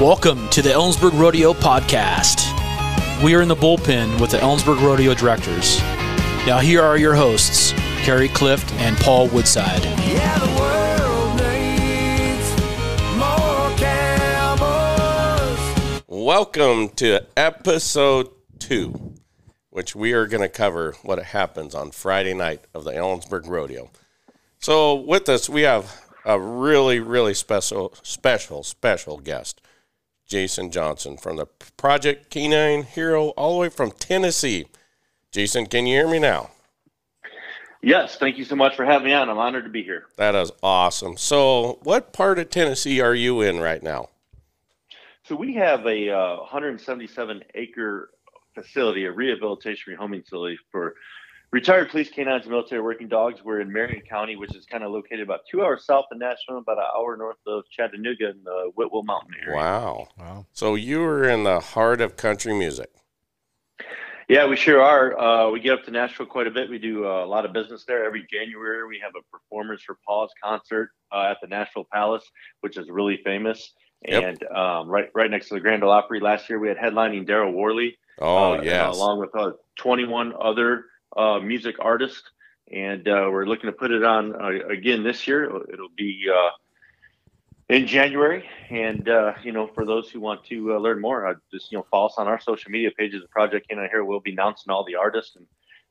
Welcome to the Ellensburg Rodeo Podcast. We are in the bullpen with the Ellensburg Rodeo directors. Now, here are your hosts, Kerry Clift and Paul Woodside. Yeah, the world needs more cowboys. Welcome to episode two, which we are going to cover what happens on Friday night of the Ellensburg Rodeo. So, with us, we have a really, really special, special, special guest, Jason Johnson from the Project Canine Hero, all the way from Tennessee. Jason, can you hear me now? Yes, thank you so much for having me on. I'm honored to be here. That is awesome. So, what part of Tennessee are you in right now? So we have a uh, 177 acre facility, a rehabilitation rehoming facility for retired police canines and military working dogs. We're in Marion County, which is kind of located about two hours south of Nashville, about an hour north of Chattanooga in the Whitwell Mountain area. Wow. Wow. So, you are in the heart of country music. Yeah, we sure are. Uh, we get up to Nashville quite a bit. We do uh, a lot of business there. Every January, we have a Performers for Paws concert uh, at the Nashville Palace, which is really famous. Yep. And um, right, right next to the Grand Ole Opry. Last year, we had headlining Daryl Worley. Oh, uh, yes. along with uh, 21 other uh, music artist, and uh, we're looking to put it on uh, again this year. It'll, it'll be uh, in January, and uh, you know, for those who want to uh, learn more, uh, just you know, follow us on our social media pages. The Project Canine here will be announcing all the artists, and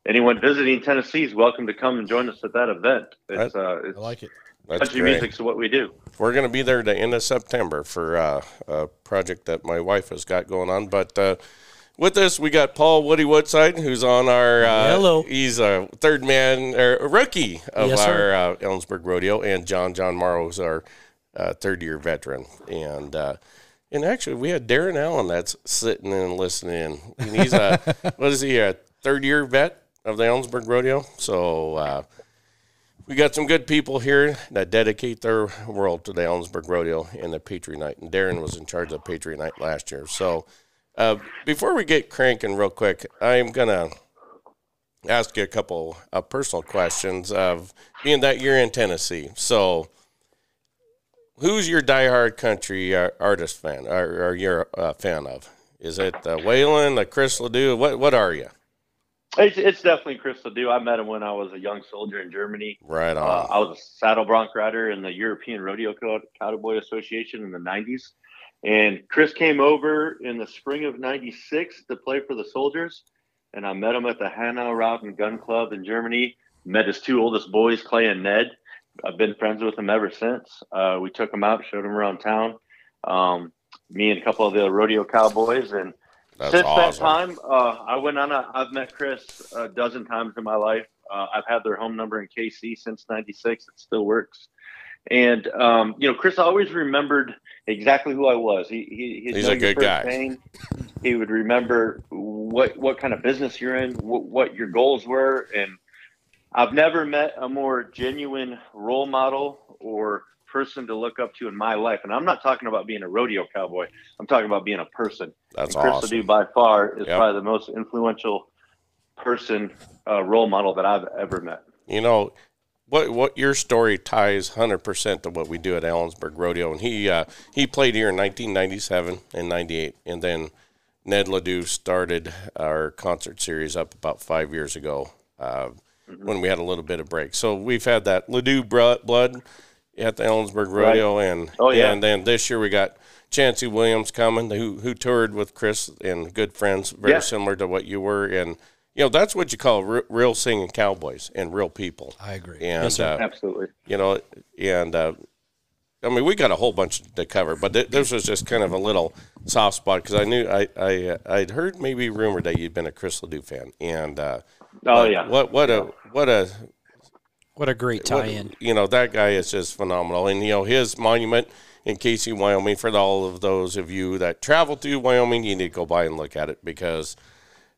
anyone visiting Tennessee is welcome to come and join us at that event. It's, uh, it's I like it. That's country great. music's what we do. We're going to be there the end of September for uh, a project that my wife has got going on. But uh, with us, we got Paul Woody Woodside, who's on our. Uh, Hello. He's a third man or a rookie of Yes, our uh, Ellensburg Rodeo, and John John Morrow is our uh, third year veteran. And uh, and actually, we had Darren Allen that's sitting and listening. And he's a what is he a third year vet of the Ellensburg Rodeo? So. Uh, we got some good people here that dedicate their world to the Ellensburg Rodeo and the Patriot Night. And Darren was in charge of Patriot Night last year. So uh, before we get cranking real quick, I'm going to ask you a couple of personal questions of being that you're in Tennessee. So who's your diehard country uh, artist fan or, or you're a fan of? Is it uh, Waylon, the Chris Ledoux? What, what are you? It's, it's definitely Chris Ledoux. I met him when I was a young soldier in Germany. Right on. Uh, I was a saddle bronc rider in the European Rodeo Cowboy Association in the 90s. And Chris came over in the spring of 96 to play for the soldiers. And I met him at the Hanau Rauten Gun Club in Germany. Met his two oldest boys, Clay and Ned. I've been friends with him ever since. Uh, we took him out, showed him around town. Um, me and a couple of the rodeo cowboys. And That's since awesome. that time, uh, I went on a. I've met Chris a dozen times in my life. Uh, I've had their home number in Kaycee since '96. It still works. And um, you know, Chris always remembered exactly who I was. He, he He's a good guy. name. He would remember what what kind of business you're in, what, what your goals were, and I've never met a more genuine role model or person to look up to in my life. And I'm not talking about being a rodeo cowboy. I'm talking about being a person. That's And Chris awesome. Ledoux by far is Yep. probably the most influential person, uh, role model that I've ever met. you know what what your story ties 100% to what we do at Ellensburg Rodeo. And he uh, he played here in 1997 and 98 and then Ned Ledoux started our concert series up about 5 years ago uh, when we had a little bit of break. So we've had that Ledoux blood at the Ellensburg Rodeo. And Oh, yeah. and then this year we got Chancey Williams coming who who toured with Chris and good friends very Yeah. similar to what you were. And you know that's what you call re- real singing cowboys and real people I agree. and Yes, sir. uh, Absolutely. you know, and uh, I mean, we got a whole bunch to cover, but th- this was just kind of a little soft spot because I knew I I uh, I'd heard maybe rumored that you'd been a Chris Ledoux fan, and uh, Oh yeah. what what a what a What a great tie-in. you know that guy is just phenomenal, and you know his monument in Kaycee, Wyoming. For all of those of you that travel to Wyoming, you need to go by and look at it because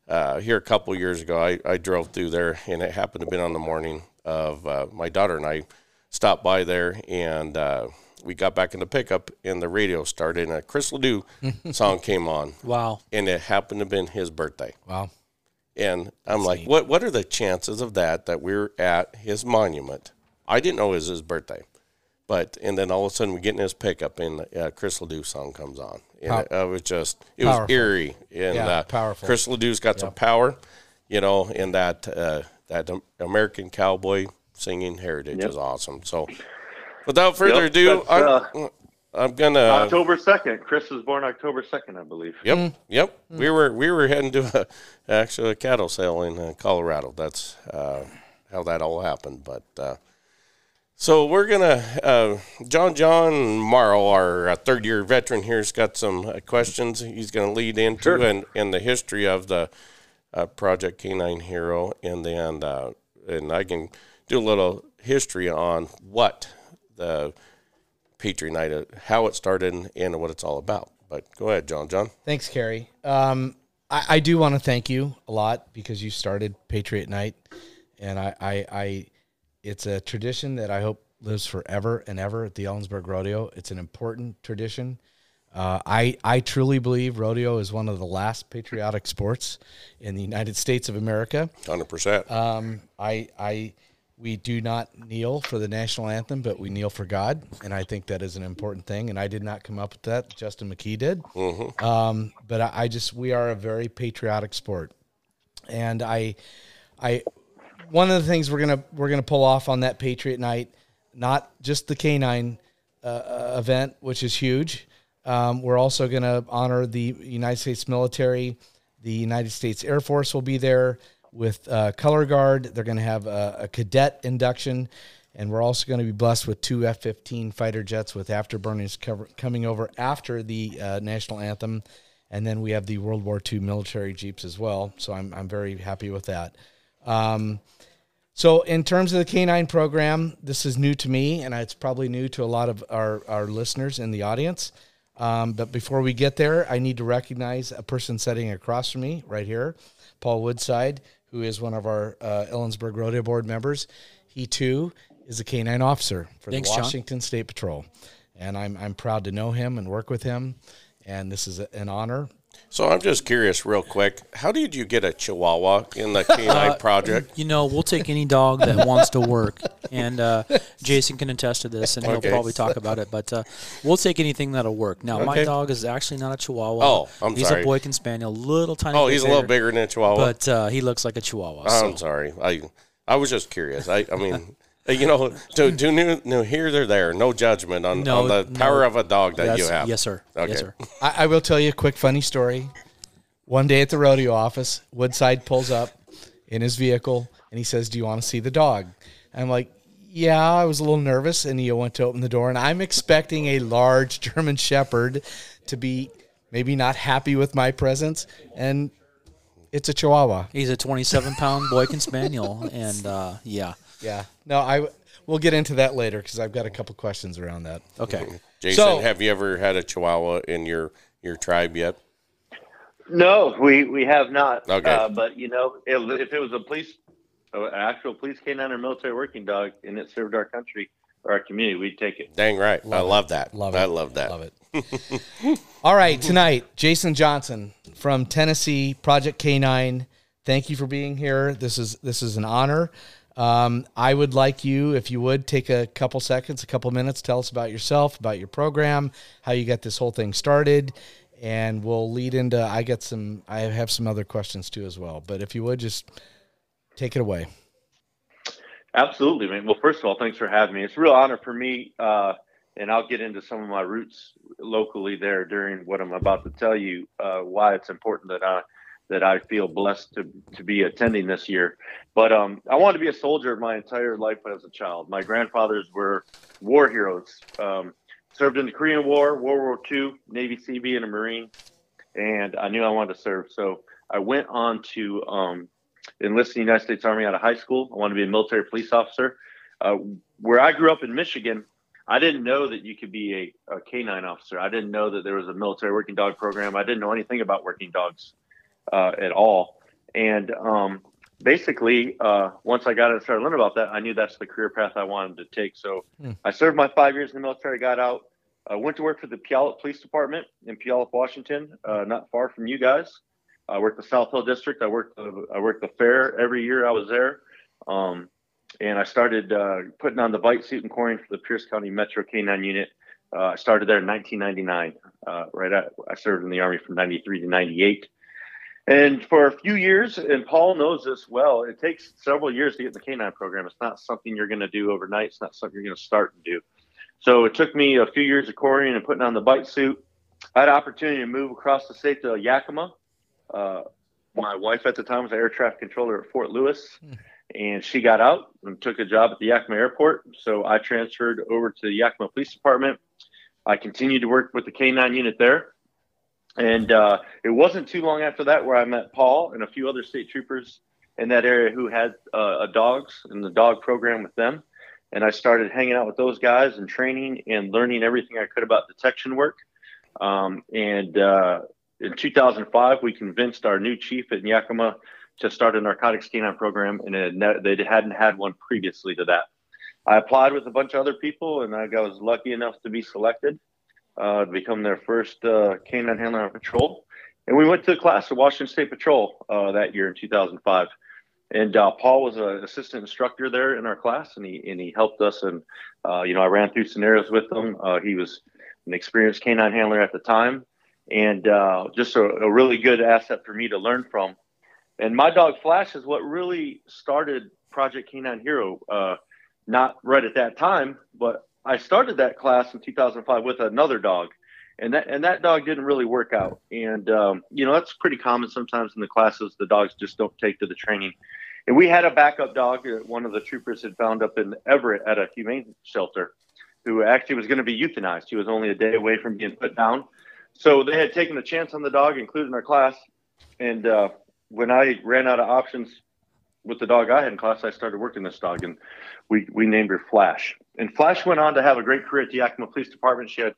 uh, here a couple years ago, I, I drove through there, and it happened to be on the morning of uh, my daughter and I stopped by there, and uh, we got back in the pickup, and the radio started, and a Chris Ledoux song came on, Wow. and it happened to have been his birthday. Wow. And I'm like, what what are the chances of that that we're at his monument? I didn't know it was his birthday. But and then all of a sudden we get in his pickup and uh, Chris Ledoux song comes on, and Pow- it, uh, was just it Powerful. was eerie and Yeah, uh, powerful. Chris Ledoux's got some power, you know, and that uh, that American cowboy singing heritage Yep. is awesome. So, without further Yep, ado, I'm, uh, I'm gonna October second. Chris was born October second, I believe. Yep, Mm. yep. We were we were heading to a, actually a cattle sale in uh, Colorado. That's uh, how that all happened. But uh, so we're gonna uh, John John Morrow, our uh, third year veteran here, has got some uh, questions. He's gonna lead into Sure. and and the history of the uh, Project Canine Hero, and then uh, and I can do a little history on what the Patriot Night, uh, how it started, and, and what it's all about. But go ahead, John John. Thanks, Kerry. Um, I, I do want to thank you a lot because you started Patriot Night, and I, I, I, it's a tradition that I hope lives forever and ever at the Ellensburg Rodeo. It's an important tradition. Uh, I, I truly believe rodeo is one of the last patriotic sports in the United States of America. Hundred percent. Um, I, I, we do not kneel for the national anthem, but we kneel for God, and I think that is an important thing. And I did not come up with that; Justin McKee did. Um, but I, I just we are a very patriotic sport, and I, I, one of the things we're gonna we're gonna pull off on that Patriot Night, not just the canine uh, uh, event, which is huge. Um, we're also to honor the United States military. The United States Air Force will be there with uh, color guard. They're to have a, a cadet induction, and we're also going to be blessed with two F-15 fighter jets with afterburners cover, coming over after the uh, national anthem, and then we have the World War II military jeeps as well. So I'm I'm very happy with that. Um, so, in terms of the canine program, this is new to me, and it's probably new to a lot of our, our listeners in the audience. Um, but before we get there, I need to recognize a person sitting across from me right here, Paul Woodside, who is one of our uh, Ellensburg Rodeo Board members. He too is a canine officer for Thanks, the John. Washington State Patrol, and I'm I'm proud to know him and work with him, and this is an honor. So I'm just curious, real quick, how did you get a Chihuahua in the canine project? You know, we'll take any dog that wants to work, and uh, Jason can attest to this, and he'll Okay. probably talk about it. But uh, we'll take anything that'll work. Now, my Okay. dog is actually not a Chihuahua. Oh, I'm he's sorry. a Boykin Spaniel, little tiny. Oh, he's a little bigger than a Chihuahua. but uh, he looks like a Chihuahua. so- I'm sorry. I I was just curious. I I mean, you know, to to new, new here or there, no judgment on, No, on the power no. of a dog that Yes, you have. yes, sir. Okay. Yes, sir. I, I will tell you a quick funny story. One day at the rodeo office, Woodside pulls up in his vehicle and he says, Do you want to see the dog? And I'm like, Yeah, I was a little nervous. And he went to open the door, and I'm expecting a large German Shepherd to be maybe not happy with my presence. And it's a Chihuahua. He's a 27 pound Boykin Spaniel, and uh, yeah. Yeah. No, I we'll get into that later because I've got a couple questions around that. Okay. Jason, So- have you ever had a Chihuahua in your your tribe yet? No, we we have not. Okay. Uh, but you know, if, if it was a police, uh, an actual police canine or military working dog, and it served our country or our community, we'd take it. Dang right. I Love it. love that. Love I it. love that. Love it. All right, tonight, Jason Johnson from Tennessee, Project K9. Thank you for being here. This is this is an honor. Um, I would like you, if you would, take a couple seconds, a couple minutes, tell us about yourself, about your program, how you got this whole thing started, and we'll lead into. I get some. I have some other questions too as well. But if you would, just take it away. Absolutely, man. Well, first of all, thanks for having me. It's a real honor for me, uh, and I'll get into some of my roots locally there during what I'm about to tell you. Uh, why it's important that I that I feel blessed to to be attending this year. But um, I wanted to be a soldier my entire life as a child. My grandfathers were war heroes. Um, served in the Korean War, World War II, Navy CB, and a Marine, and I knew I wanted to serve. So I went on to um, enlist in the United States Army out of high school. I wanted to be a military police officer. Uh, where I grew up in Michigan, I didn't know that you could be a, a canine officer. I didn't know that there was a military working dog program. I didn't know anything about working dogs uh, at all. And um, basically, uh, once I got and started learning about that, I knew that's the career path I wanted to take. So Hmm. I served my five years in the military, got out, uh, went to work for the Puyallup Police Department in Puyallup, Washington, uh, not far from you guys. I worked the South Hill District. I worked the, I worked the fair every year I was there. Um, and I started uh, putting on the bite suit and coring for the Pierce County Metro K9 unit. Uh, I started there in 1999. Uh, right, at, I served in the Army from 93 to 98. And for a few years, and Paul knows this well, it takes several years to get in the K9 program. It's not something you're going to do overnight. It's not something you're going to start and do. So it took me a few years of coring and putting on the bite suit. I had an opportunity to move across the state to Yakima. Uh, my wife at the time was the air traffic controller at Fort Lewis, and she got out and took a job at the Yakima airport. So I transferred over to the Yakima Police Department. I continued to work with the K9 unit there. And uh, it wasn't too long after that where I met Paul and a few other state troopers in that area who had uh, dogs and the dog program with them. And I started hanging out with those guys and training and learning everything I could about detection work. Um, and uh, in 2005, we convinced our new chief at Yakima to start a narcotics canine program, and ne- they hadn't had one previously to that. I applied with a bunch of other people, and I was lucky enough to be selected uh, to become their first uh, canine handler on patrol. And we went to the class at Washington State Patrol uh, that year in 2005. And uh, Paul was an assistant instructor there in our class, and he and he helped us. And uh, you know, I ran through scenarios with him. Uh, he was an experienced canine handler at the time, and just a, a really good asset for me to learn from. And my dog Flash is what really started Project Canine Hero. not right at that time, but I started that class in 2005 with another dog, and that and that dog didn't really work out. And um, you know that's pretty common sometimes in the classes. The dogs just don't take to the training. And we had a backup dog that one of the troopers had found up in Everett at a humane shelter, who actually was going to be euthanized. He was only a day away from being put down. So they had taken a chance on the dog, including our class. And uh, when I ran out of options with the dog I had in class, I started working this dog, and we we named her Flash. And Flash went on to have a great career at the Yakima Police Department. She had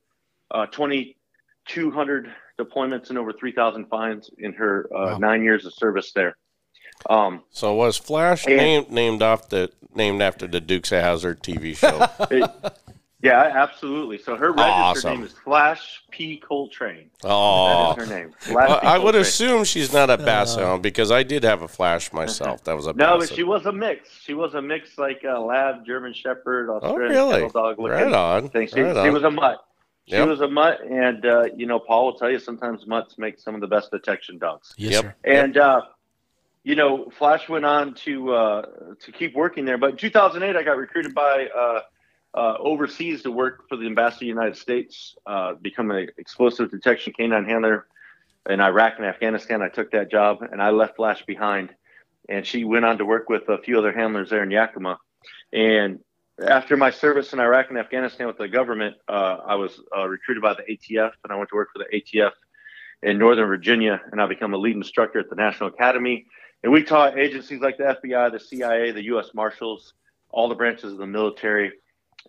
uh, 2,200 deployments and over 3,000 fines in her uh, wow. nine years of service there. Um, so was Flash and, named named after named after the Dukes of Hazzard TV show? It, yeah, absolutely. So her registered awesome. name is Flash P. Coltrane. Oh, that is her name. Well, I would assume she's not a basset uh, because I did have a Flash myself. That was a no, but she was a mix. She was a mix like a lab, German Shepherd, Australian oh, really? dog looking right on. thing. She, right she on. was a mutt. She yep. was a mutt, and uh, you know, Paul will tell you sometimes mutts make some of the best detection dogs. Yes, yep. Sir. And yep. Uh, you know, Flash went on to uh, to keep working there. But in 2008, I got recruited by uh, overseas to work for the Ambassador of the United States, uh, become an explosive detection canine handler in Iraq and Afghanistan. I took that job and I left Flash behind. And she went on to work with a few other handlers there in Yakima. And after my service in Iraq and Afghanistan with the government, uh, I was uh, recruited by the ATF and I went to work for the ATF in Northern Virginia. And I became a lead instructor at the National Academy. And we taught agencies like the FBI, the CIA, the U.S. Marshals, all the branches of the military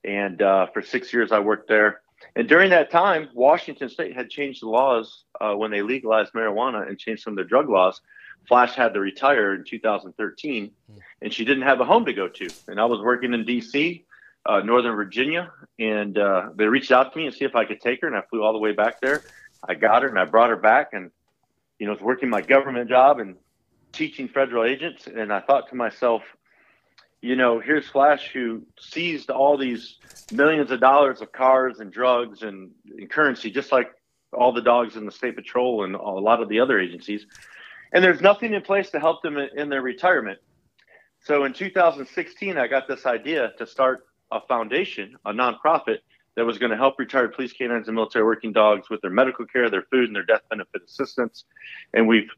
and uh, for six years I worked there. And during that time, Washington State had changed the laws uh, when they legalized marijuana and changed some of their drug laws. Flash had to retire in 2013, and she didn't have a home to go to. And I was working in D.C., uh, Northern Virginia, and uh, they reached out to me and see if I could take her. And I flew all the way back there. I got her and I brought her back, and you know, was working my government job and teaching federal agents. And I thought to myself, you know, here's Flash who seized all these millions of dollars of cars and drugs and, and, currency, just like all the dogs in the state patrol and a lot of the other agencies. And there's nothing in place to help them in, in their retirement. So in 2016, I got this idea to start a foundation, a nonprofit that was going to help retired police canines and military working dogs with their medical care, their food, and their death benefit assistance. And we've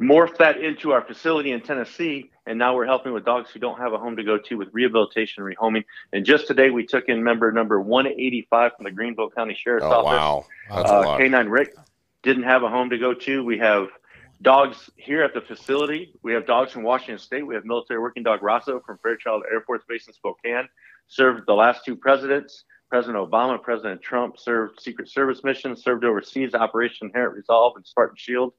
morphed that into our facility in Tennessee, and now we're helping with dogs who don't have a home to go to with rehabilitation and rehoming. And just today, we took in member number 185 from the Greenville County Sheriff's oh, Office. Wow, That's uh, a lot. Canine Rick didn't have a home to go to. We have dogs here at the facility. We have dogs from Washington State. We have military working dog Rosso from Fairchild Air Force Base in Spokane. Served the last two presidents. President Obama, President Trump served Secret Service missions, served overseas Operation Inherent Resolve and Spartan Shield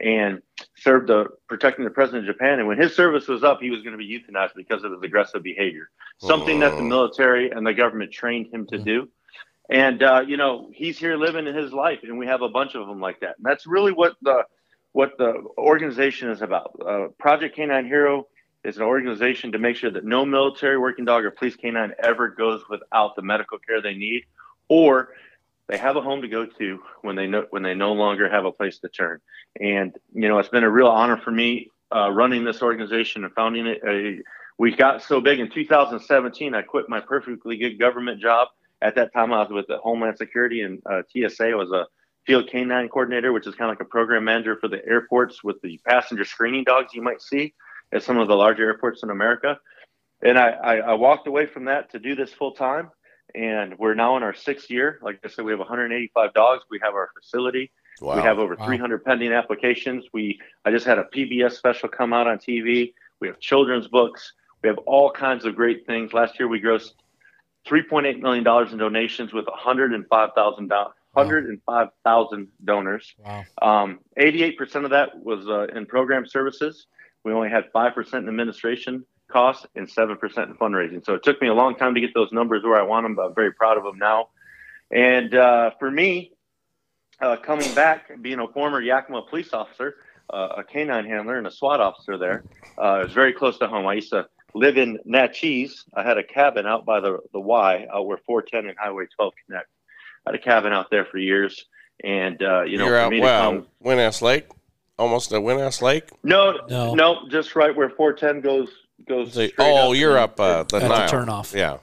and served the protecting the president of Japan. And when his service was up, he was going to be euthanized because of his aggressive behavior, something that the military and the government trained him to do. And uh, you know, he's here living in his life, and we have a bunch of them like that. And that's really what the what the organization is about. Uh, Project Canine Hero is an organization to make sure that no military working dog or police canine ever goes without the medical care they need, or they have a home to go to when they know when they no longer have a place to turn. And you know, it's been a real honor for me uh, running this organization and founding it. Uh, we got so big in 2017. I quit my perfectly good government job. At that time, I was with the Homeland Security and uh, TSA. Was a field canine coordinator, which is kind of like a program manager for the airports with the passenger screening dogs you might see at some of the larger airports in America. And I, I, I walked away from that to do this full time. And we're now in our sixth year. Like I said, we have 185 dogs. We have our facility. Wow. We have over Wow. 300 pending applications. We I just had a PBS special come out on TV. We have children's books. We have all kinds of great things. Last year we grossed 3.8 million dollars in donations with 105,000 do- 105,000 donors. Wow. Um, 88% of that was uh, in program services. We only had 5% in administration costs and 7% in fundraising. So it took me a long time to get those numbers where I want them, but I'm very proud of them now. And uh, for me, uh, coming back, being a former Yakima police officer, uh, a canine handler, and a SWAT officer there, uh, it was very close to home. I used to live in Naches. I had a cabin out by the, the Y, out where 410 and Highway 12 connect. I had a cabin out there for years. And, uh, you know, You're out me to wow, come, Wenas Lake, almost at Wenas Lake. no, No. no, just right where 410 goes goes. Say, straight oh, up you're up uh, the At the Nile. turnoff. Yeah,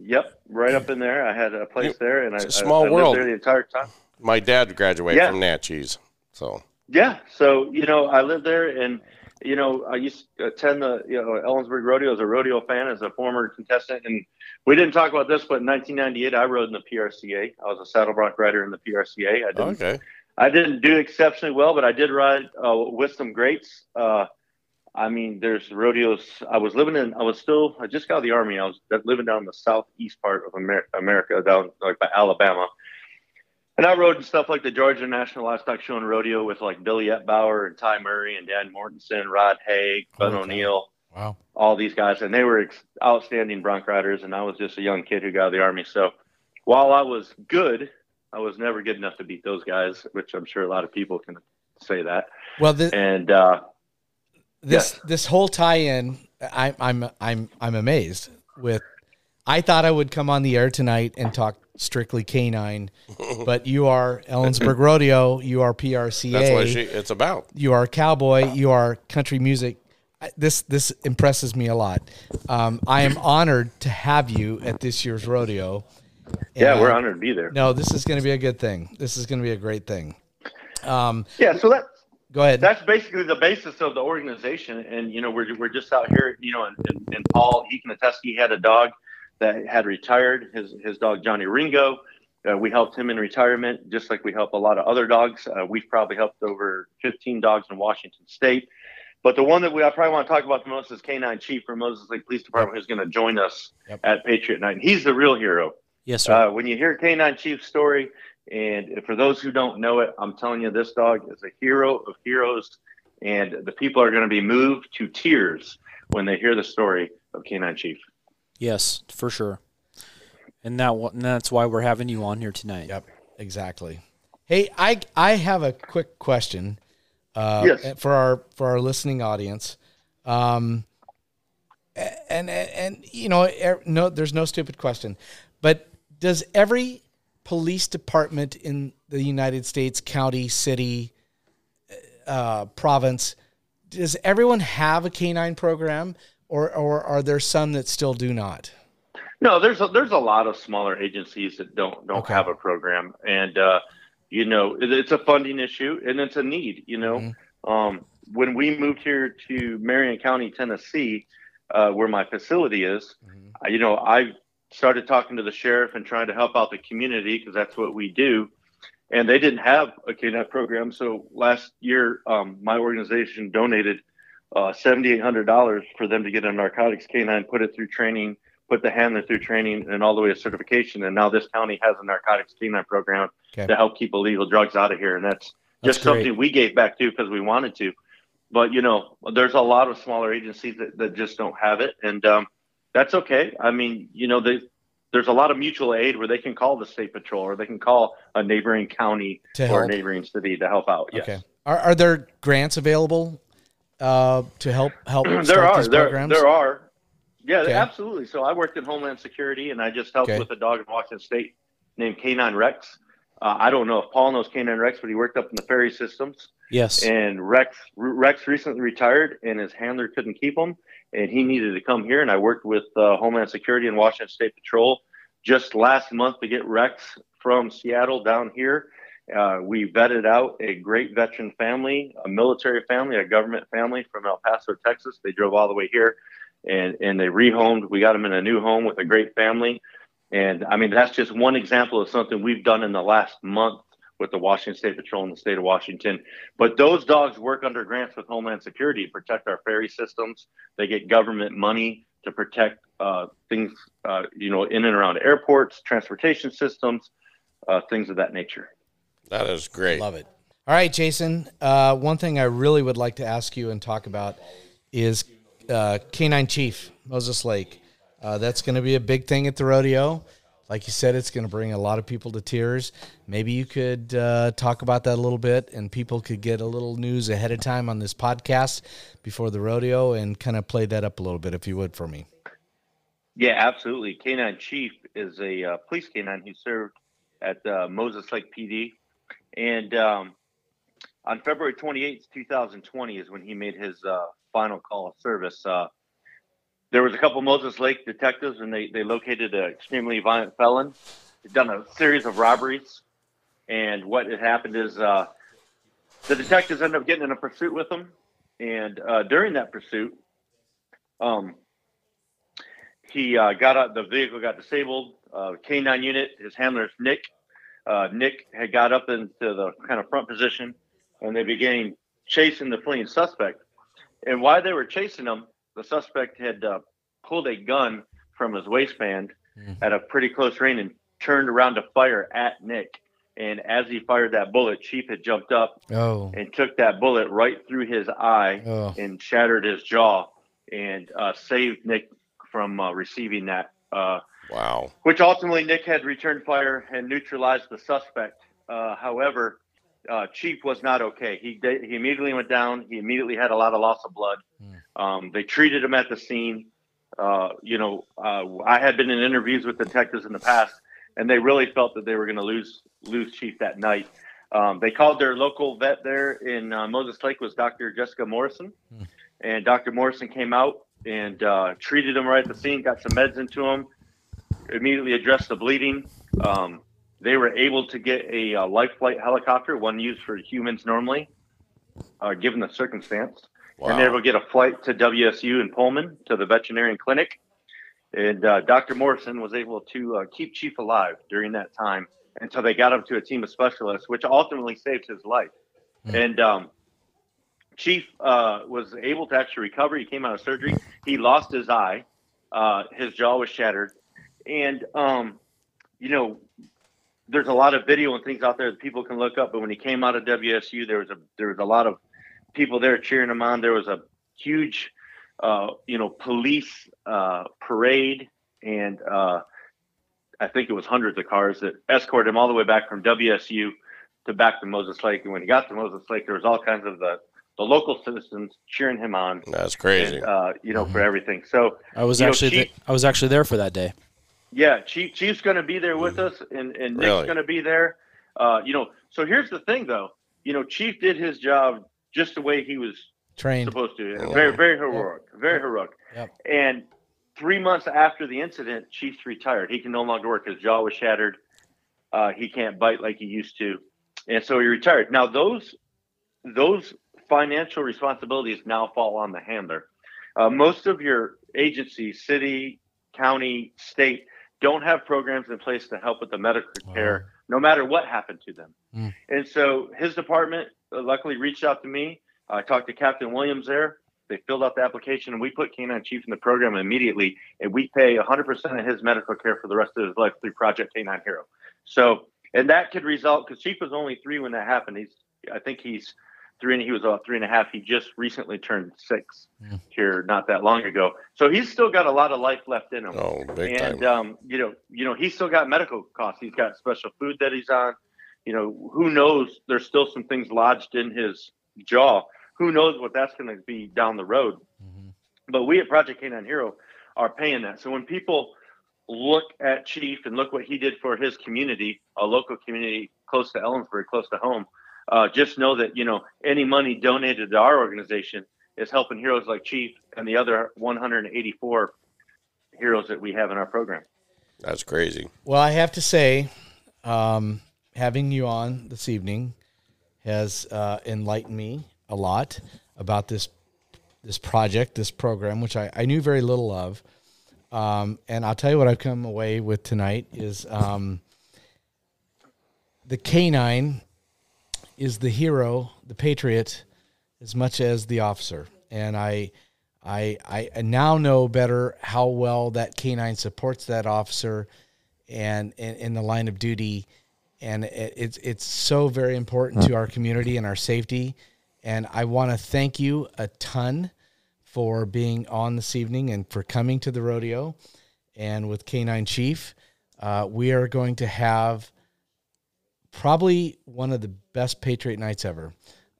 Yep, right up in there. I had a place there, and I, It's a I- small I lived world. there the entire time. my dad graduated Yeah. from Naches, so Yeah, so you know, I lived there, and you know, I used to attend the you know Ellensburg Rodeo as a rodeo fan, as a former contestant, and we didn't talk about this, but in 1998, I rode in the PRCA. I was a saddle bronc rider in the PRCA. I didn't okay. I didn't do exceptionally well, but I did ride uh, with some greats. Uh, I mean, there's rodeos. I was living in. I was still. I just got out of the army. I was living down the southeast part of Amer- America, down like by Alabama. And I rode in stuff like the Georgia National Livestock Show and Rodeo with like Billy Etbauer and Ty Murray and Dan Mortensen, Rod Hay, Ben Okay. O'Neill, Wow. all these guys, and they were ex- outstanding bronc riders. And I was just a young kid who got out of the army. So while I was good, I was never good enough to beat those guys, which I'm sure a lot of people can say that. Well, this And uh, this Yes. this whole tie-in, I, I'm I'm I'm amazed with. I thought I would come on the air tonight and talk strictly canine, but you are Ellensburg Rodeo, you are PRCA, That's what she, it's about. you are cowboy, you are country music. This this impresses me a lot. Um, I am honored to have you at this year's rodeo. yeah, And, we're honored to be there. No, this is going to be a good thing. This is going to be a great thing. Um, Yeah, so that go ahead. that's basically the basis of the organization. And you know, we're we're just out here. You know, and, and, and Paul he can attest. He had a dog that had retired. His his dog Johnny Ringo. Uh, we helped him in retirement, just like we help a lot of other dogs. Uh, we've probably helped over 15 dogs in Washington State. But the one that we I probably want to talk about the most is Canine Chief from Moses Lake Police Department, who's going to join us Yep. at Patriot Night. And he's the real hero. Yes, sir. Uh, when you hear Canine Chief's story, and for those who don't know it, I'm telling you, this dog is a hero of heroes, and the people are going to be moved to tears when they hear the story of Canine Chief. yes, for sure. And that and that's why we're having you on here tonight. Yep, exactly. Hey, I I have a quick question. Uh, Yes. For our for our listening audience, um, and and, and you know, er, no, there's no stupid question, but does every police department in the United States, county, city, uh, province, does everyone have a canine program, or or are there some that still do not? No, there's a, there's a lot of smaller agencies that don't don't Okay. have a program, and uh, you know it, it's a funding issue and it's a need. You know, Mhm. um, when we moved here to Marion County, Tennessee, uh, where my facility is, Mhm. uh, you know, I started talking to the sheriff and trying to help out the community because that's what we do. And they didn't have a K9 program. So last year, um, my organization donated uh, $7,800 for them to get a narcotics K9, put it through training, put the handler through training, and all the way to certification. And now this county has a narcotics K9 program Okay. to help keep illegal drugs out of here. And that's, That's just great. something we gave back to because we wanted to. But you know, there's a lot of smaller agencies that, that just don't have it, and um, that's okay. I mean, you know, they, there's a lot of mutual aid where they can call the state patrol or they can call a neighboring county To or a neighboring city to help out. Yes. Okay. Are, are there grants available uh, to help help there are these there, programs? there are yeah Okay. absolutely so i worked in homeland security and i just helped Okay. with a dog in washington state named canine rex uh, i don't know if paul knows canine rex but he worked up in the ferry systems Yes. and rex rex recently retired and his handler couldn't keep him and he needed to come here and i worked with uh, homeland security and washington state patrol just last month to get rex from seattle down here uh, we vetted out a great veteran family, a military family, a government family from El Paso, Texas. They drove all the way here and, and they rehomed. We got them in a new home with a great family. And I mean, that's just one example of something we've done in the last month with the Washington State Patrol in the state of Washington. But those dogs work under grants with Homeland Security to protect our ferry systems. They get government money to protect uh, things, uh, you know, in and around airports, transportation systems, uh, things of that nature. That is great. Love it. All right, Jason. Uh, one thing I really would like to ask you and talk about is uh, Canine Chief Moses Lake. Uh, that's going to be a big thing at the rodeo. Like you said, it's going to bring a lot of people to tears. Maybe you could uh, talk about that a little bit, and people could get a little news ahead of time on this podcast before the rodeo, and kind of play that up a little bit, if you would, for me. Yeah, absolutely. Canine Chief is a uh, police canine who served at uh, Moses Lake PD. And um, on February 28th, 2020 is when he made his uh, final call of service. Uh, there was a couple Moses Lake detectives, and they, they located an extremely violent felon. He'd done a series of robberies. And what had happened is uh, the detectives ended up getting in a pursuit with him. And uh, during that pursuit, um, he uh, got out. The vehicle got disabled. Uh, K9 unit. His handler's Nick. Uh, Nick had got up into the kind of front position, and they began chasing the fleeing suspect. And while they were chasing him, the suspect had uh, pulled a gun from his waistband at a pretty close range and turned around to fire at Nick. And as he fired that bullet, Chief had jumped up Oh, and took that bullet right through his eye Oh. and shattered his jaw and uh, saved Nick from uh, receiving that, uh, Wow. which ultimately Nick had returned fire and neutralized the suspect. Uh, however, uh, Chief was not okay. He he immediately went down. He immediately had a lot of loss of blood. Um, they treated him at the scene. Uh, you know, uh, I had been in interviews with detectives in the past, and they really felt that they were going to lose lose Chief that night. Um, they called their local vet there in uh, Moses Lake was Dr. Jessica Morrison, and Dr. Morrison came out and uh, treated him right at the scene, got some meds into him, immediately addressed the bleeding. Um, they were able to get a, uh life flight helicopter, one used for humans normally, uh, given the circumstance. And they were able to get a flight to WSU in Pullman to the veterinarian clinic. And uh, Dr. Morrison was able to uh, keep Chief alive during that time until they got him to a team of specialists, which ultimately saved his life. And um, Chief uh, was able to actually recover. He came out of surgery. He lost his eye. Uh, his jaw was shattered. And, um, you know, there's a lot of video and things out there that people can look up. But when he came out of WSU, there was a there was a lot of people there cheering him on. There was a huge, uh, you know, police uh, parade, and uh, I think it was hundreds of cars that escorted him all the way back from WSU to back to Moses Lake. And when he got to Moses Lake, there was all kinds of the the local citizens cheering him on, That's crazy. and, uh, you know, for everything. So I was you know, actually th- I was actually there for that day. Yeah, Chief Chief's going to be there with us, and and Nick's Really? going to be there. Uh, you know, so here's the thing, though. You know, Chief did his job just the way he was trained. supposed to. Very, very heroic. Very heroic. Yep. And three months after the incident, Chief's retired. He can no longer work. His jaw was shattered. Uh, he can't bite like he used to, and so he retired. Now those those financial responsibilities now fall on the handler. Uh, most of your agencies, city, county, state, don't have programs in place to help with the medical care, no matter what happened to them. Mm. And so his department uh, luckily reached out to me. I talked to Captain Williams there. They filled out the application, and we put Canine Chief in the program immediately, and we pay 100% of his medical care for the rest of his life through Project Canine Hero. So, and that could result because Chief was only three when that happened. He's, I think he's three, and he was about three and a half. He just recently turned six yeah. here not that long ago. So he's still got a lot of life left in him Oh, big and time. um, you know, you know, he's still got medical costs. He's got special food that he's on. You know, who knows? There's still some things lodged in his jaw. who knows what that's going to be down the road. Mm-hmm. But we at Project Canine Hero are paying that. So when people look at Chief and look what he did for his community, a local community close to Ellensburg, close to home, uh, just know that you know any money donated to our organization is helping heroes like Chief and the other 184 heroes that we have in our program. That's crazy. Well, I have to say, um, having you on this evening has uh, enlightened me a lot about this this project, this program, which I, I knew very little of. Um, and I'll tell you what I've come away with tonight is um, the canine is the hero, the patriot, as much as the officer. And I, I, I now know better how well that canine supports that officer, and in, the line of duty, and it, it's it's so very important to our community and our safety. And I want to thank you a ton for being on this evening and for coming to the rodeo. And with Canine Chief, uh, we are going to have probably one of the best Patriot nights ever.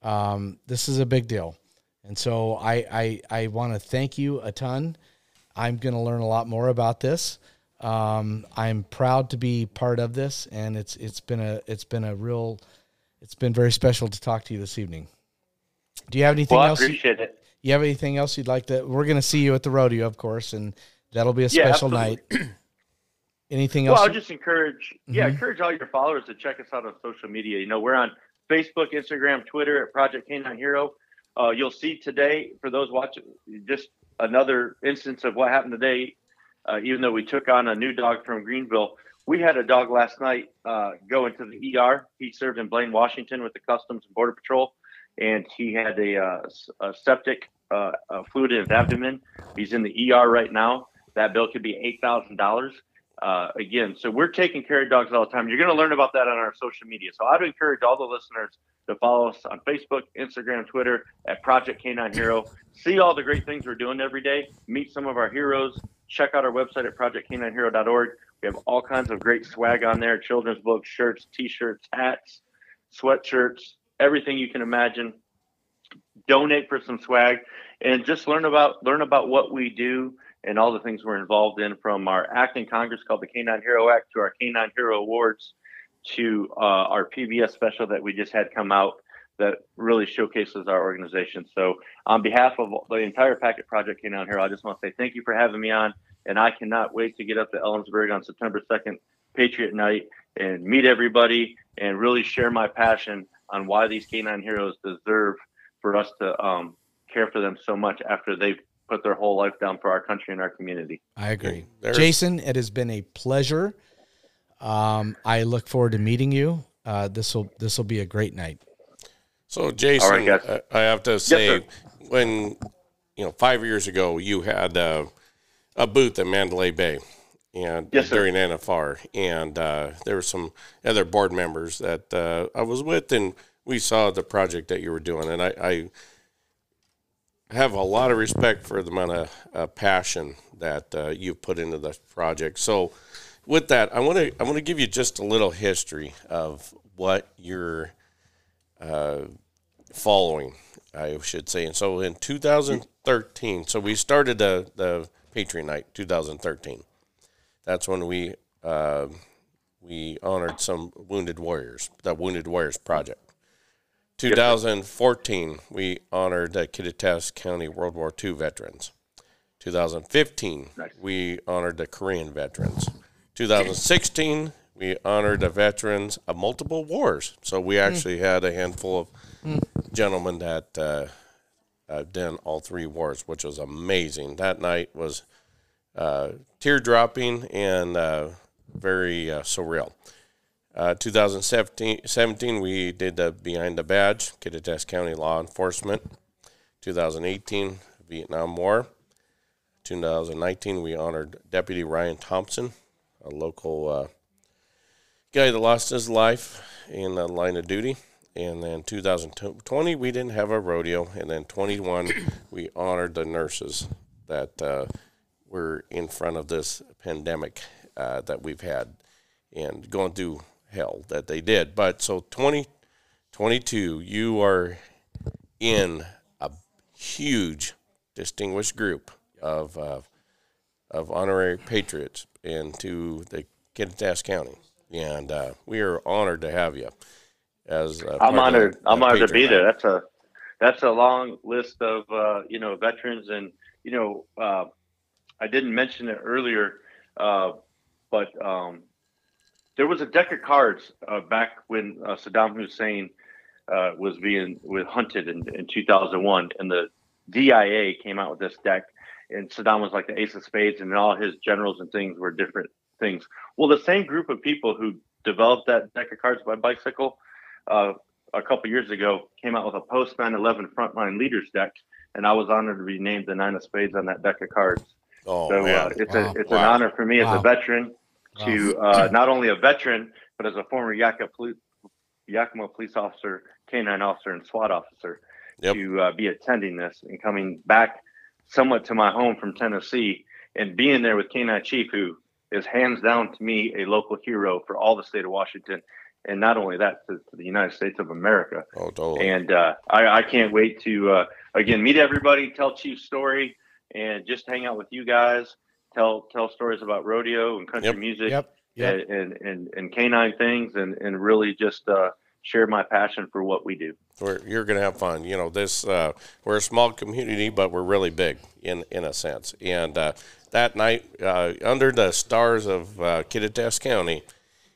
Um, this is a big deal. And so I, I, I want to thank you a ton. I'm going to learn a lot more about this. Um, I'm proud to be part of this, and it's it's been a it's been a real it's been very special to talk to you this evening. Do you have anything Well, I else? You, appreciate it. you have anything else you'd like to? We're going to see you at the rodeo, of course, and that'll be a Yeah, special night. anything Well, else? I'll just encourage, yeah, Mhm. encourage all your followers to check us out on social media. You know, we're on Facebook, Instagram, Twitter at Project Canine Hero. Uh, you'll see today, for those watching, just another instance of what happened today. Uh, even though we took on a new dog from Greenville, we had a dog last night uh, go into the ER. He served in Blaine, Washington, with the Customs and Border Patrol, and he had a, uh, a septic uh, uh, fluid in his abdomen. He's in the ER right now. That bill could be eight thousand dollars uh, again, so we're taking care of dogs all the time. You're going to learn about that on our social media. So I'd encourage all the listeners to follow us on Facebook, Instagram, Twitter at Project Canine Hero. See all the great things we're doing every day. Meet some of our heroes. Check out our website at projectcaninehero.org. We have all kinds of great swag on there: children's books, shirts, T-shirts, hats, sweatshirts, everything you can imagine. Donate for some swag and just learn about learn about what we do and all the things we're involved in from our act in Congress called the Canine Hero Act to our Canine Hero Awards to uh, our PBS special that we just had come out that really showcases our organization. So, on behalf of the entire Packet Project Canine Hero, I just want to say thank you for having me on. And I cannot wait to get up to Ellensburg on September 2nd, Patriot Night, and meet everybody and really share my passion on why these canine heroes deserve for us to um, care for them so much after they've put their whole life down for our country and our community. I agree. There's- Jason, it has been a pleasure. Um, I look forward to meeting you. Uh, this will this will be a great night. So, Jason, All right, guys. I I have to say, sir. when you know five years ago, you had uh, a booth at Mandalay Bay, and Yes, sir. during NFR, and uh, there were some other board members that uh, I was with, and we saw the project that you were doing, and I, I have a lot of respect for the amount of uh, passion that uh, you've put into the project. So, with that, I want to I want to give you just a little history of what you're uh, following, I should say. And so, in 2013, so we started the the Patriot Night 2013. That's when we uh, we honored some wounded warriors, the Wounded Warriors Project. 2014, we honored the Kittitas County World War II veterans. 2015, Nice. we honored the Korean veterans. 2016, we honored the veterans of multiple wars. So we actually had a handful of gentlemen that uh, uh, done all three wars, which was amazing. That night was uh, tear dropping and uh, very uh, surreal. Uh, 2017, 17, we did the Behind the Badge, Kittitas County Law Enforcement. 2018, Vietnam War. 2019, we honored Deputy Ryan Thompson, a local uh, guy that lost his life in the line of duty. And then 2020, we didn't have a rodeo. And then 21, we honored the nurses that uh, were in front of this pandemic uh, that we've had and going through hell that they did. But so 2022, you are in a huge, distinguished group of uh, of honorary patriots into the Kittitas County, and uh, we are honored to have you. As I'm honored. the I'm honored to be there. That's a that's a long list of uh, you know veterans, and you know uh, I didn't mention it earlier, uh, but um, there was a deck of cards uh, back when uh, Saddam Hussein uh, was being was hunted in, in 2001, and the DIA came out with this deck, and Saddam was like the ace of spades, and all his generals and things were different things. Well, the same group of people who developed that deck of cards by bicycle uh, a couple years ago came out with a post 9/11 frontline leaders deck, and I was honored to be named the nine of spades on that deck of cards. Oh so uh, it's Wow. a it's an honor for me as Wow. a veteran to uh, not only a veteran but as a former Yakima police, Yakima police officer, canine officer, and SWAT officer Yep. to uh, be attending this and coming back somewhat to my home from Tennessee and being there with Canine Chief, who is hands down to me a local hero for all the state of Washington, and not only that to, to the United States of America. oh totally. And uh, I, I can't wait to uh, again meet everybody, tell Chief's story, and just hang out with you guys. Tell tell stories about rodeo and country Yep. music Yep. Yep. and, and and and canine things, and and really just uh, share my passion for what we do. We're, you're going to have fun. You know, this uh, we're a small community, but we're really big in in a sense. And uh, that night, uh, under the stars of uh, Kittitas County,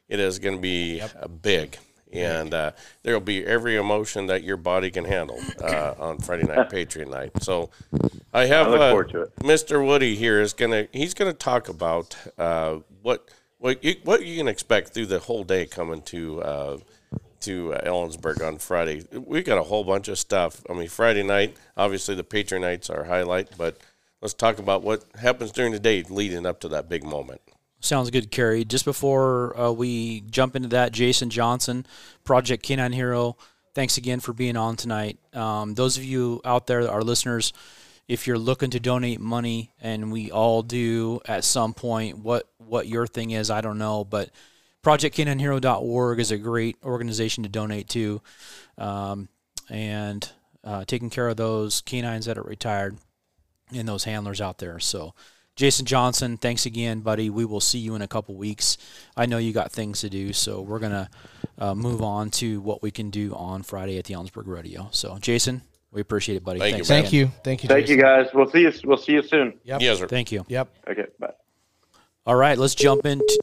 it is going to be uh, big. And uh, there will be every emotion that your body can handle uh, on Friday Night Patriot Night. So I have I uh, forward to it. Mr. Woody here is gonna he's gonna talk about uh, what what you what you can expect through the whole day coming to uh, to uh, Ellensburg on Friday. We got a whole bunch of stuff. I mean, Friday night, obviously the Patriot Night's are highlight, but let's talk about what happens during the day leading up to that big moment. Sounds good, Kerry. Just before uh, we jump into that, Jason Johnson, Project K-9 Hero, thanks again for being on tonight. Um, those of you out there, our listeners, if you're looking to donate money, and we all do at some point, what what your thing is, I don't know, but ProjectCanineHero.org is a great organization to donate to, um, and uh, taking care of those canines that are retired and those handlers out there. So, Jason Johnson, thanks again, buddy. We will see you in a couple weeks. I know you got things to do, so we're gonna uh, move on to what we can do on Friday at the Ellensburg Rodeo. So, Jason, we appreciate it, buddy. Thank you, Thank you. Thank you. Thank you guys. We'll see you. We'll see you soon. Yep. Yes, sir. Thank you. Yep. Okay. Bye. All right, let's jump into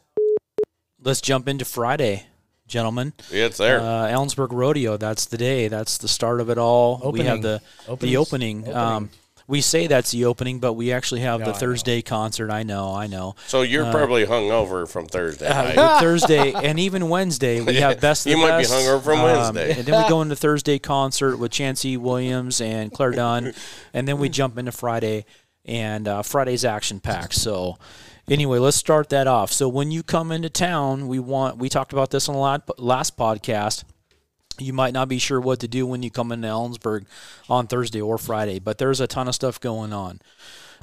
let's jump into Friday, gentlemen. Yeah, It's there. Uh, Ellensburg Rodeo. That's the day. That's the start of it all. We have the Openings. the opening. Um, we say that's the opening, but we actually have No, the I know. Thursday concert. I know. I know. so you're probably hung over from Thursday Uh, night. Thursday and even Wednesday we have best. Of You the might be hungover from Um, Wednesday. and then we go into Thursday concert with Chancey Williams and Claire Dunn, and then we jump into Friday, and uh, Friday's action packed. So. Anyway, let's start that off. So when you come into town, we want we talked about this on the la- last podcast. You might not be sure what to do when you come into Ellensburg on Thursday or Friday, but there's a ton of stuff going on.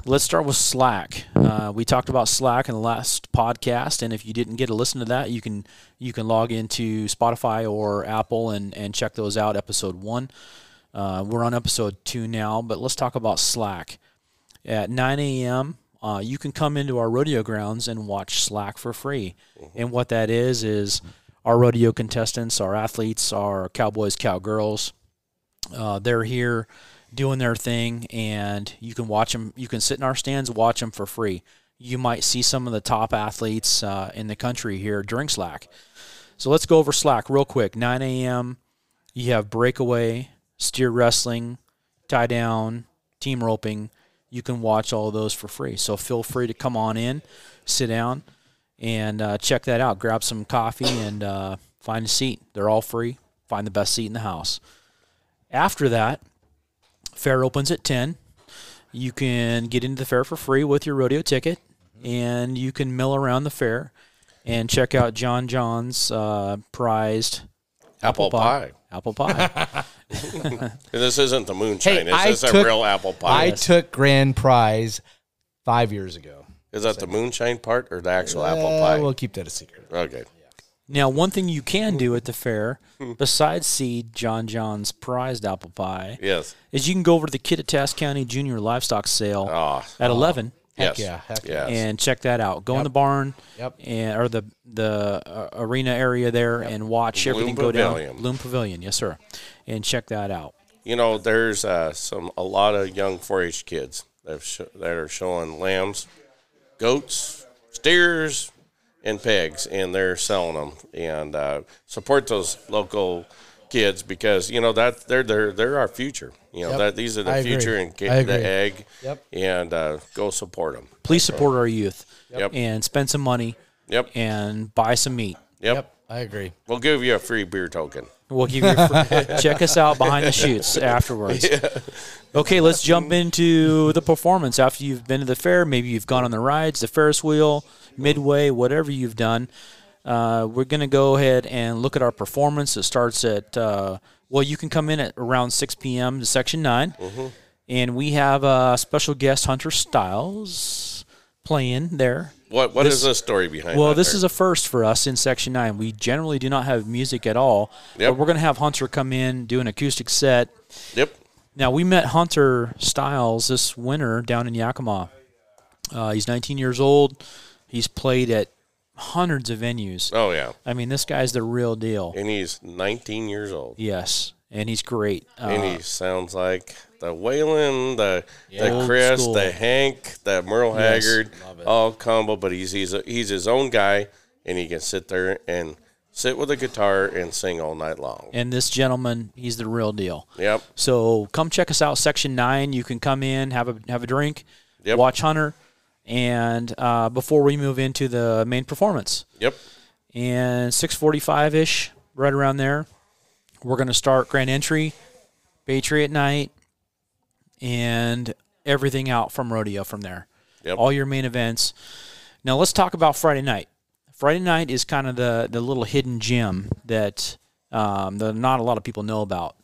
Let's start with Slack. Uh, we talked about Slack in the last podcast, and if you didn't get to listen to that, you can you can log into Spotify or Apple and and check those out. Episode one. Uh, we're on episode two now, but let's talk about Slack. At 9 a.m., uh, you can come into our rodeo grounds and watch Slack for free. And what that is is our rodeo contestants, our athletes, our cowboys, cowgirls. Uh, they're here doing their thing, and you can watch them. You can sit in our stands, watch them for free. You might see some of the top athletes uh, in the country here during Slack. So let's go over Slack real quick. 9 a.m. You have breakaway, steer wrestling, tie down, team roping. You can watch all those for free. So feel free to come on in, sit down, and uh, check that out. Grab some coffee and uh, find a seat. They're all free. Find the best seat in the house. After that, fair opens at 10. You can get into the fair for free with your rodeo ticket, and you can mill around the fair and check out John John's uh, prized Apple pie. Apple pie. This isn't the moonshine. Hey, is I this a real apple pie? I took grand prize five years ago. Is that the moonshine part or the actual apple Uh, pie? We'll keep that a secret. okay. Now, one thing you can do at the fair, besides see John John's prized apple pie, Yes. is you can go over to the Kittitas County Junior Livestock Sale Oh, at 11 yes. yeah, heck yes. and check that out. Go in the barn Yep. and or the the uh, arena area there and watch Bloom everything go down. Pavilion. Bloom Pavilion, yes sir, and check that out. you know, there's uh, some a lot of young 4-H kids that, have sh- that are showing lambs, goats, steers, and pigs, and they're selling them. And uh, support those local kids because you know that they're they're they're our future. You know Yep. that these are the I agree. future and get the egg. Yep. And uh, go support them. Please support our youth Yep. and spend some money Yep. and buy some meat. Yep. Yep, I agree. We'll give you a free beer token. We'll give you. A free, check us out behind the chutes afterwards. Okay, let's jump into the performance after you've been to the fair. Maybe you've gone on the rides, the Ferris wheel, Midway, whatever you've done. Uh, we're going to go ahead and look at our performance. It starts at uh, well, you can come in at around 6 p.m. to Section 9 and we have uh, special guest Hunter Styles playing there. What What is This- the story behind? Well, this there? is a first for us in Section 9. We generally do not have music at all. Yep. But we're going to have Hunter come in, do an acoustic set. Yep. Now, we met Hunter Styles this winter down in Yakima. Uh, he's 19 years old. He's played at hundreds of venues. Oh yeah. I mean, this guy's the real deal. And he's 19 years old. Yes, and he's great. Uh, and he sounds like the Waylon, the the Chris, school. the Hank, the Merle Yes. Haggard, all combo. But he's he's a, he's his own guy, and he can sit there and sit with a guitar and sing all night long. and this gentleman, he's the real deal. Yep. So come check us out, Section Nine. You can come in, have a have a drink, Yep. watch Hunter, and uh, before we move into the main performance, Yep. and six forty five ish, right around there, we're gonna start grand entry, Patriot Night, and everything out from rodeo from there. Yep. All your main events. Now let's talk about Friday night. Friday night is kind of the the little hidden gem that um, that not a lot of people know about.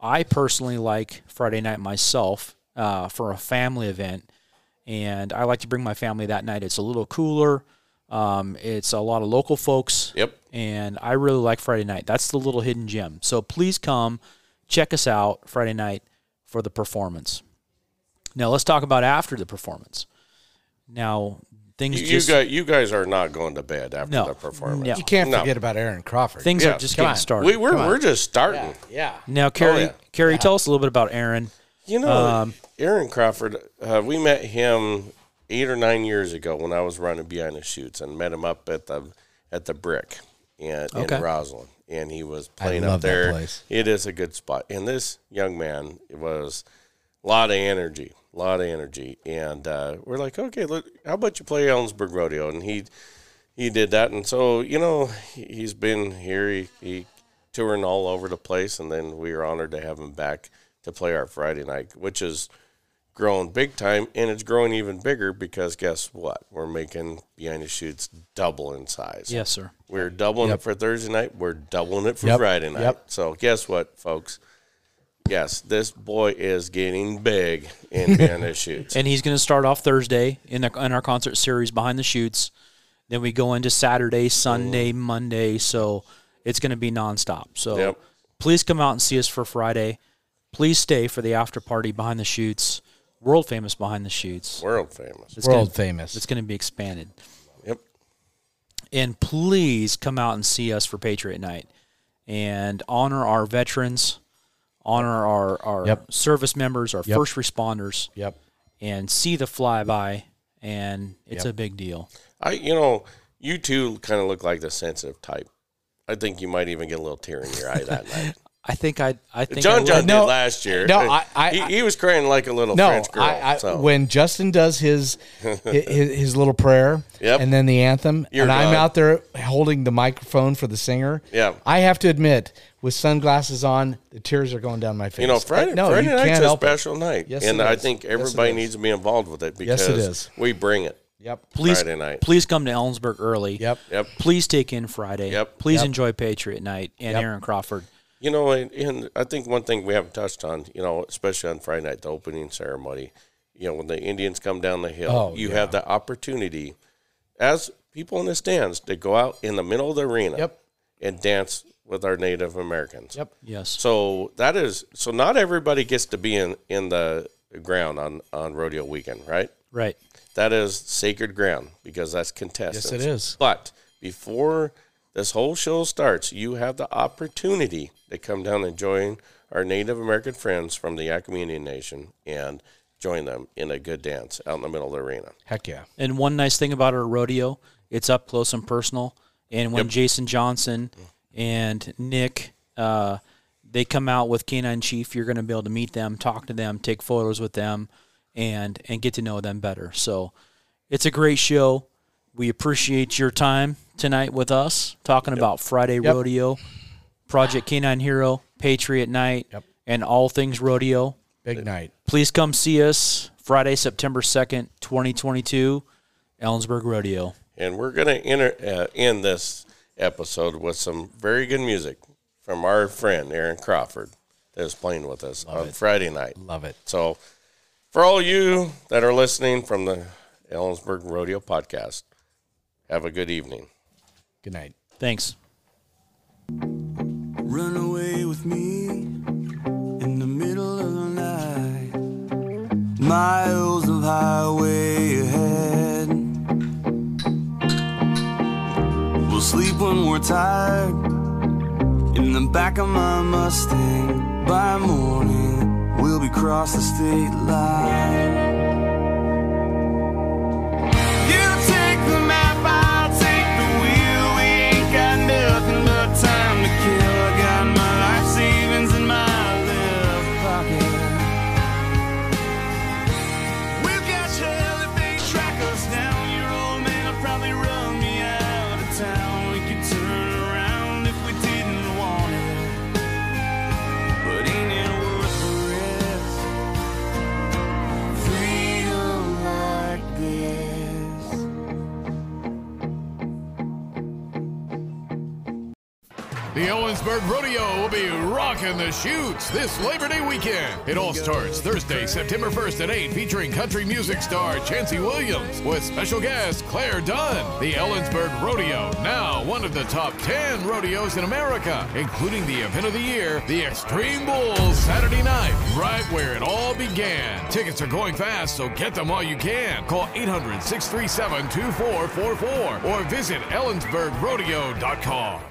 I personally like Friday night myself uh, for a family event, and I like to bring my family that night. It's a little cooler. Um, it's a lot of local folks. Yep. And I really like Friday night. That's the little hidden gem. So please come check us out Friday night for the performance. Now let's talk about after the performance. Now things You, you guys, you guys are not going to bed after No. the performance. No. You can't No. forget about Aaron Crawford. things Yeah, are just come getting on. started. We, we're we're just starting. yeah. now, Carrie, yeah. Carrie, tell us a little bit about Aaron. You know, Um, Aaron Crawford, uh, we met him eight or nine years ago when I was running behind the chutes and met him up at the at the Brick in, Okay. in Roslyn. And he was playing up there. place. It is a good spot. And this young man was a lot of energy, a lot of energy. And uh, we're like, okay, look, how about you play Ellensburg Rodeo? And he he did that. And so, you know, he- he's been here. He, he touring all over the place. And then we were honored to have him back to play our Friday night, which is grown big time. And it's growing even bigger because guess what? We're making Behind the Chutes double in size. Yes, sir. We're doubling Yep. it for Thursday night. We're doubling it for Yep. Friday night. Yep. So guess what, folks? Yes, this boy is getting big in Behind the Chutes. And he's going to start off Thursday in, the, in our concert series behind the chutes. Then we go into Saturday, Sunday, mm. Monday. So it's going to be nonstop. So Yep. please come out and see us for Friday. Please stay for the after party behind the chutes, world famous behind the chutes. World famous. It's World gonna, famous. It's going to be expanded. Yep. And please come out and see us for Patriot Night and honor our veterans, honor our, our Yep. service members, our Yep. first responders, Yep. and see the flyby. And it's Yep. a big deal. I, you know, you two kind of look like the sensitive type. I think you might even get a little tear in your eye that night. I think I. I think I John would. John No, did last year. no, I- I- he, he was crying like a little No, French girl. I, I, so. when Justin does his his, his little prayer Yep. and then the anthem, You're and I'm out there holding the microphone for the singer. Yeah. I have to admit, with sunglasses on, the tears are going down my face. You know, Friday, I- no, Friday you night's a help it. special night, Yes, and it I think everybody is. needs to be involved with it because Yes, it is. we bring it Yep. Please, Friday night. please come to Ellensburg early. Yep. Yep. Please take in Friday. Yep. Please Yep. enjoy Patriot Night and Yep. Aaron Crawford. You know, and, and I think one thing we haven't touched on, you know, especially on Friday night, the opening ceremony, you know, when the Indians come down the hill, Oh, you yeah. have the opportunity as people in the stands to go out in the middle of the arena Yep. and dance with our Native Americans. Yep. Yes. So that is so not everybody gets to be in in the ground on on rodeo weekend, right? Right. That is sacred ground because that's contested. Yes, it is. But before this whole show starts, you have the opportunity to come down and join our Native American friends from the Yakama Indian Nation and join them in a good dance out in the middle of the arena. Heck yeah. And one nice thing about our rodeo, it's up close and personal. And when Jason Johnson and Nick, uh, they come out with Canine Chief, you're going to be able to meet them, talk to them, take photos with them, and and get to know them better. So it's a great show. We appreciate your time tonight with us, talking about Friday Yep. Rodeo, Project K-9 Hero, Patriot Night, Yep. and all things rodeo Big night. please come see us Friday, September 2nd, 2022, Ellensburg Rodeo. And we're going to uh, end this episode with some very good music from our friend Aaron Crawford that is playing with us on Friday night. Love it. So, for all you that are listening from the Ellensburg Rodeo podcast, have a good evening. Good night. Thanks. Run away with me in the middle of the night. Miles of highway ahead. We'll sleep when we're tired in the back of my Mustang. By morning, we'll be cross the state line. Ellensburg Rodeo will be rocking the chutes this Labor Day weekend. It all starts Thursday, September 1st at 8, featuring country music star Chancey Williams with special guest Claire Dunn. The Ellensburg Rodeo, now one of the top 10 rodeos in America, including the event of the year, the Extreme Bulls Saturday night, right where it all began. Tickets are going fast, so get them while you can. Call 800 637 2444 or visit ellensburgrodeo.com.